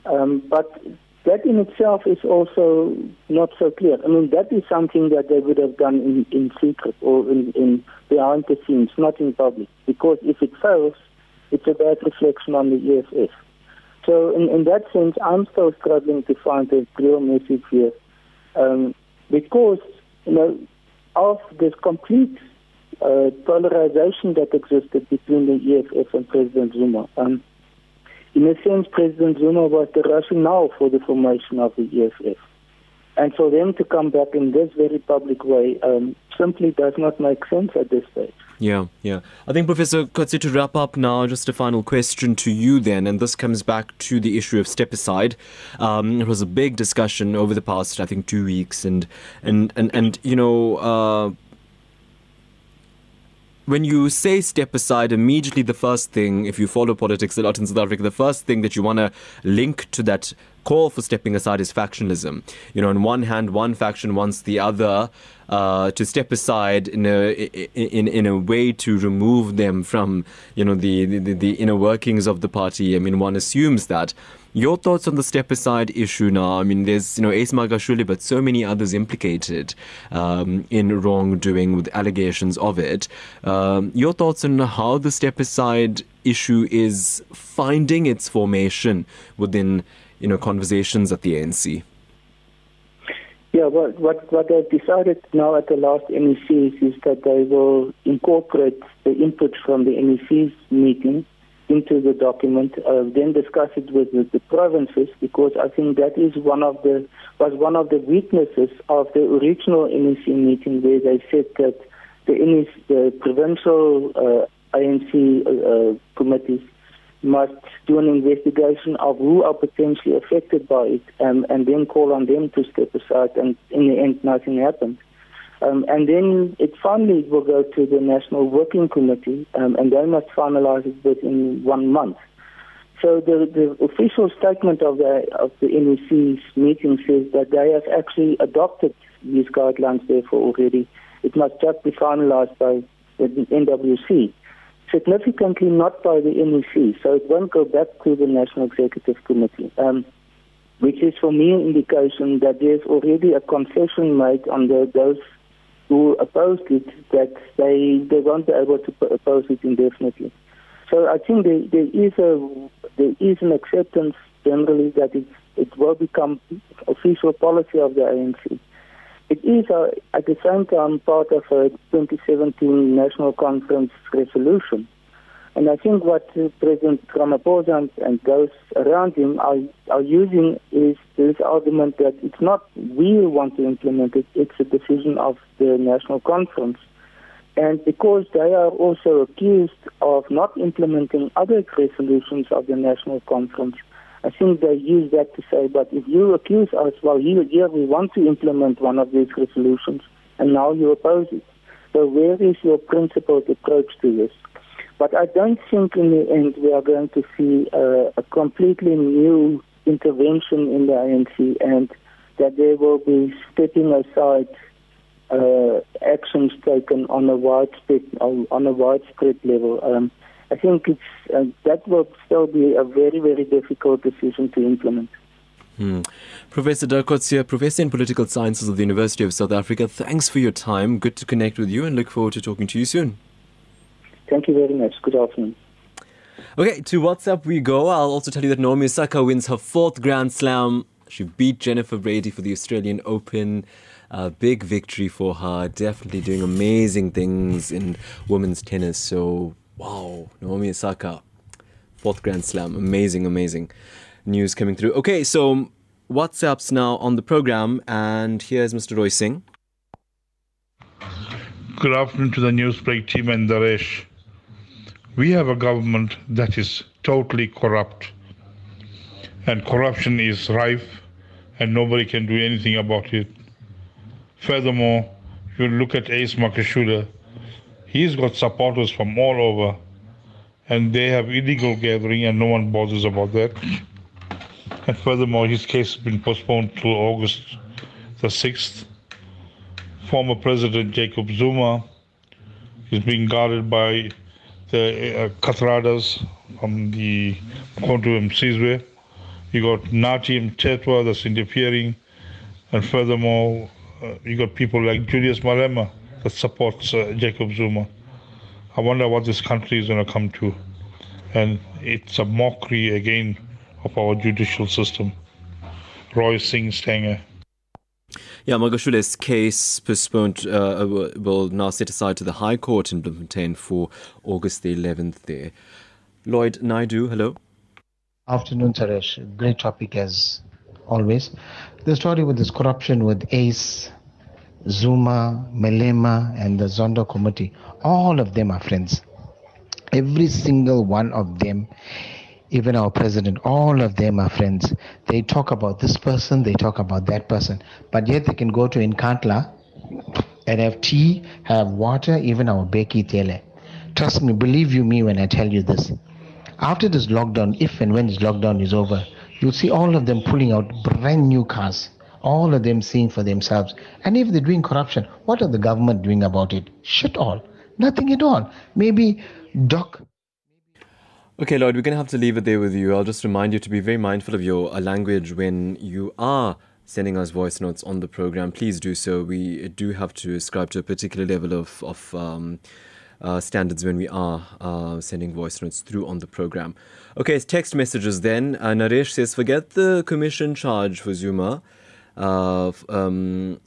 [SPEAKER 23] Um, but that in itself is also not so clear. I mean, that is something that they would have done in, in secret or in, in behind the scenes, not in public. Because if it fails, it's a bad reflection on the EFF. So in, in that sense, I'm still struggling to find a clear message here. Um, because, you know, of this complete uh, polarization that existed between the EFF and President Zuma. Um, in a sense, President Zuma was the rationale for the formation of the EFF. And for them to come back in this very public way um, simply does not make sense at this stage.
[SPEAKER 2] Yeah, yeah. I think, Professor Kotzé, to wrap up now, just a final question to you then, and this comes back to the issue of step aside. Um, it was a big discussion over the past, I think, two weeks, and and and and you know. Uh, when you say step aside, immediately the first thing, if you follow politics a lot in South Africa, the first thing that you want to link to that call for stepping aside is factionalism. You know, on one hand, one faction wants the other uh, to step aside in a in in a way to remove them from you know the, the the inner workings of the party. I mean, one assumes that. Your thoughts on the step aside issue now? I mean, there's, you know, Ace Magashule, but so many others implicated um, in wrongdoing with allegations of it. Um, your thoughts on how the step aside issue is finding its formation within, you know, conversations at the ANC?
[SPEAKER 23] Yeah, what what what they've decided now at the last NECs is that they will incorporate the input from the NEC's meeting into the document, uh, then discuss it with, with, the provinces because I think that is one of the was one of the weaknesses of the original NEC meeting where they said that the NEC, the provincial uh, ANC uh, uh, committees must do an investigation of who are potentially affected by it um, and then call on them to step aside and in the end nothing happened. Um, and then it finally will go to the National Working Committee, um, and they must finalize it within one month. So the, the official statement of the of the NEC's meeting says that they have actually adopted these guidelines therefore already. It must just be finalized by the NWC. Significantly not by the NEC, so it won't go back to the National Executive Committee. Um, which is for me an indication that there's already a concession made on the, those who opposed it that they they won't be able to oppose it indefinitely. So I think there, there is a there is an acceptance generally that it it will become official policy of the ANC. It is uh, at the same time part of a 2017 National Conference resolution. And I think what President Ramaphosa and those around him are, are using is this argument that it's not we who want to implement it, it's a decision of the National Conference. And because they are also accused of not implementing other resolutions of the National Conference, I think they use that to say, but if you accuse us, well, here, here we want to implement one of these resolutions, and now you oppose it. So where is your principled approach to this? But I don't think in the end we are going to see uh, a completely new intervention in the ANC and that there will be stepping aside uh, actions taken on a widespread on a widespread level. Um, I think it's uh, that will still be a very very difficult decision to implement.
[SPEAKER 2] Hmm. Professor Dirk Kotzé, Professor in Political Sciences of the University of South Africa, thanks for your time. Good to connect with you and look forward to talking to you soon.
[SPEAKER 23] Thank you very much. Good afternoon.
[SPEAKER 2] Okay, to WhatsApp we go. I'll also tell you that Naomi Osaka wins her fourth Grand Slam. She beat Jennifer Brady for the Australian Open. A big victory for her. Definitely doing amazing things in women's tennis. So, wow, Naomi Osaka, fourth Grand Slam. Amazing, amazing news coming through. Okay, so WhatsApp's now on the program, and here's Mr. Roy Singh.
[SPEAKER 24] Good afternoon to the Newsbreak team and Taresh we have a government that is totally corrupt. And corruption is rife, and nobody can do anything about it. Furthermore, if you look at Ace Magashule, he's got supporters from all over. and they have illegal gathering, and no one bothers about that. And furthermore, his case has been postponed to August the 6th. Former President Jacob Zuma is being guarded by the uh, Katradas from the Umkhonto Wesizwe. You got Nathi Mthethwa that's interfering, and furthermore, uh, you got people like Julius Malema that supports uh, Jacob Zuma. I wonder what this country is going to come to. And it's a mockery again of our judicial system. Roy Singh Stanger.
[SPEAKER 2] Yeah, Magashule's case postponed uh, will now set aside to the High Court in Bloemfontein for August the 11th there. Lloyd Naidu, hello.
[SPEAKER 25] Afternoon, Taresh. Great topic as always. The story with this corruption with ACE, Zuma, Malema, and the Zondo committee, all of them are friends. Every single one of them, even our president, all of them are friends. They talk about this person, they talk about that person, but yet they can go to Nkandla and have tea, have water, even our Bheki Cele. Trust me, believe you me when I tell you this. After this lockdown, if and when this lockdown is over, you'll see all of them pulling out brand new cars all of them seeing for themselves. And if they're doing corruption, what are the government doing about it? Shit all. Nothing at all. Maybe Doc.
[SPEAKER 2] Okay, Lloyd, we're going to have to leave it there with you. I'll just remind you to be very mindful of your uh, language when you are sending us voice notes on the program. Please do so. We do have to ascribe to a particular level of, of um, uh, standards when we are uh, sending voice notes through on the program. Okay, it's text messages then. Uh, Naresh says, forget the commission charge for Zuma uh, um,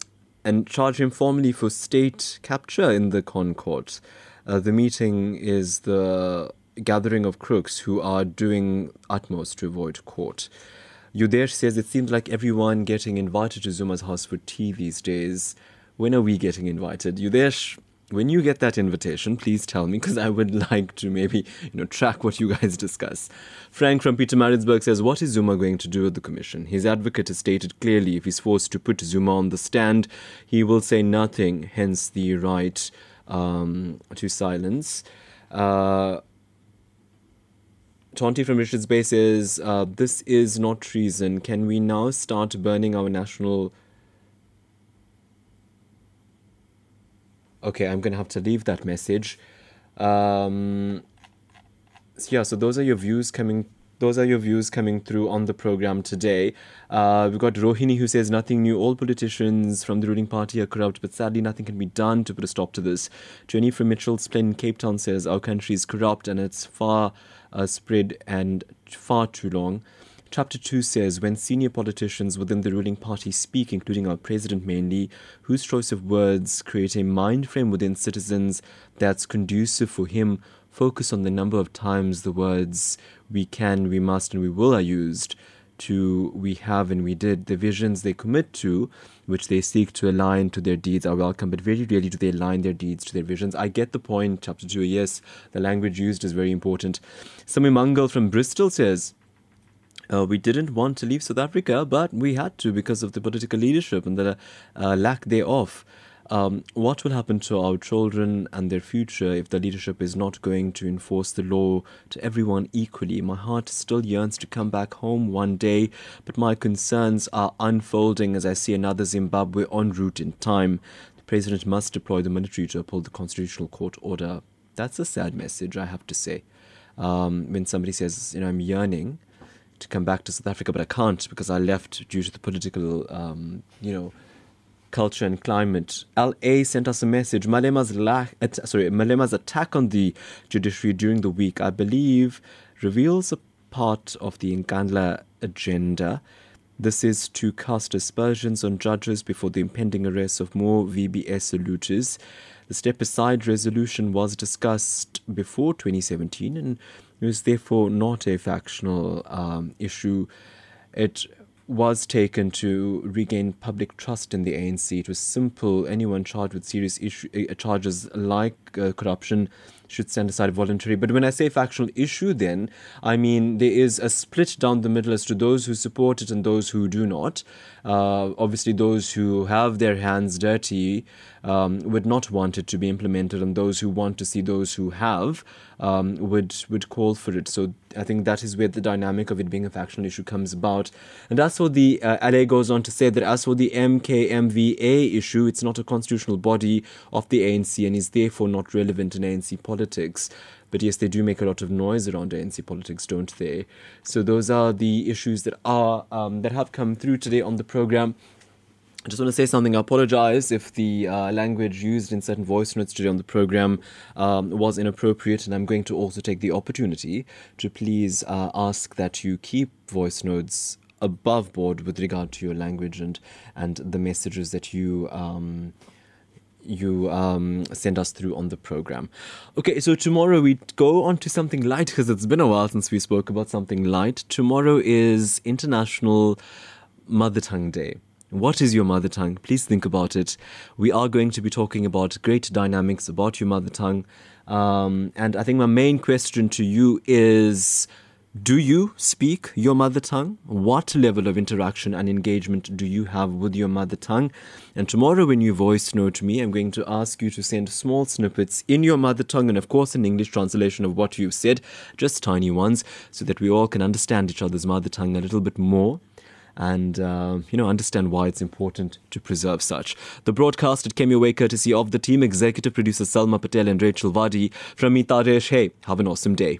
[SPEAKER 2] and charge him formally for state capture in the ConCourt. Uh, the meeting is the gathering of crooks who are doing utmost to avoid court. Yudesh says it seems like everyone getting invited to Zuma's house for tea these days. When are we getting invited? Yudesh, when you get that invitation, please tell me because I would like to maybe you know track what you guys discuss. Frank from Pietermaritzburg says, "What is Zuma going to do at the commission? His advocate has stated clearly if he's forced to put Zuma on the stand, he will say nothing. Hence the right um, to silence." Uh, Tonti from Richards Bay says, uh, This is not treason. Can we now start burning our national Okay, I'm going to have to leave that message. Um, yeah, so those are your views coming. Those are your views coming through on the program today. Uh, we've got Rohini who says nothing new. All politicians from the ruling party are corrupt, but sadly nothing can be done to put a stop to this. Jenny from Mitchell's Plain in Cape Town says our country is corrupt and it's far uh, spread and far too long. Chapter 2 says when senior politicians within the ruling party speak, including our president mainly, whose choice of words create a mind frame within citizens that's conducive for him, focus on the number of times the words we can, we must, and we will are used to we have and we did. The visions they commit to, which they seek to align to their deeds, are welcome, but very rarely do they align their deeds to their visions. I get the point, chapter 2. Yes, the language used is very important. Sami Mangal from Bristol says, uh, we didn't want to leave South Africa, but we had to because of the political leadership and the uh, lack thereof. Um, what will happen to our children and their future if the leadership is not going to enforce the law to everyone equally? My heart still yearns to come back home one day, but my concerns are unfolding as I see another Zimbabwe en route in time. The president must deploy the military to uphold the constitutional court order. That's a sad message, I have to say. Um, when somebody says, you know, I'm yearning, to come back to South Africa, but I can't because I left due to the political, um, you know, culture and climate. LA sent us a message. Malema's, la- sorry, Malema's attack on the judiciary during the week, I believe, reveals a part of the Nkandla agenda. This is to cast aspersions on judges before the impending arrest of more VBS looters. The step aside resolution was discussed before 2017 and was therefore not a factional um, issue. It was taken to regain public trust in the ANC. It was simple. Anyone charged with serious issue, uh, charges like uh, corruption should stand aside voluntary. But when I say factional issue, then I mean there is a split down the middle as to those who support it and those who do not. Uh, obviously, those who have their hands dirty um, would not want it to be implemented, and those who want to see those who have um, would would call for it. So I think that is where the dynamic of it being a factional issue comes about. And as for the uh, LA goes on to say that as for the MKMVA issue, it's not a constitutional body of the ANC and is therefore not relevant in ANC politics. But yes, they do make a lot of noise around ANC politics, don't they? So those are the issues that are um, that have come through today on the program. I just want to say something. I apologize if the uh, language used in certain voice notes today on the program um, was inappropriate, and I'm going to also take the opportunity to please uh, ask that you keep voice notes above board with regard to your language and and the messages that you. Um, you um, send us through on the program. Okay, so tomorrow we go on to something light because it's been a while since we spoke about something light. Tomorrow is International Mother Tongue Day. What is your mother tongue? Please think about it. We are going to be talking about great dynamics about your mother tongue. Um, and I think my main question to you is Do you speak your mother tongue? What level of interaction and engagement do you have with your mother tongue? And tomorrow, when you voice note me, I'm going to ask you to send small snippets in your mother tongue and, of course, an English translation of what you've said, just tiny ones, so that we all can understand each other's mother tongue a little bit more and uh, you know understand why it's important to preserve such. The broadcast it came your way courtesy of the team executive producer Salma Patel and Rachel Vadi from me. Hey, have an awesome day.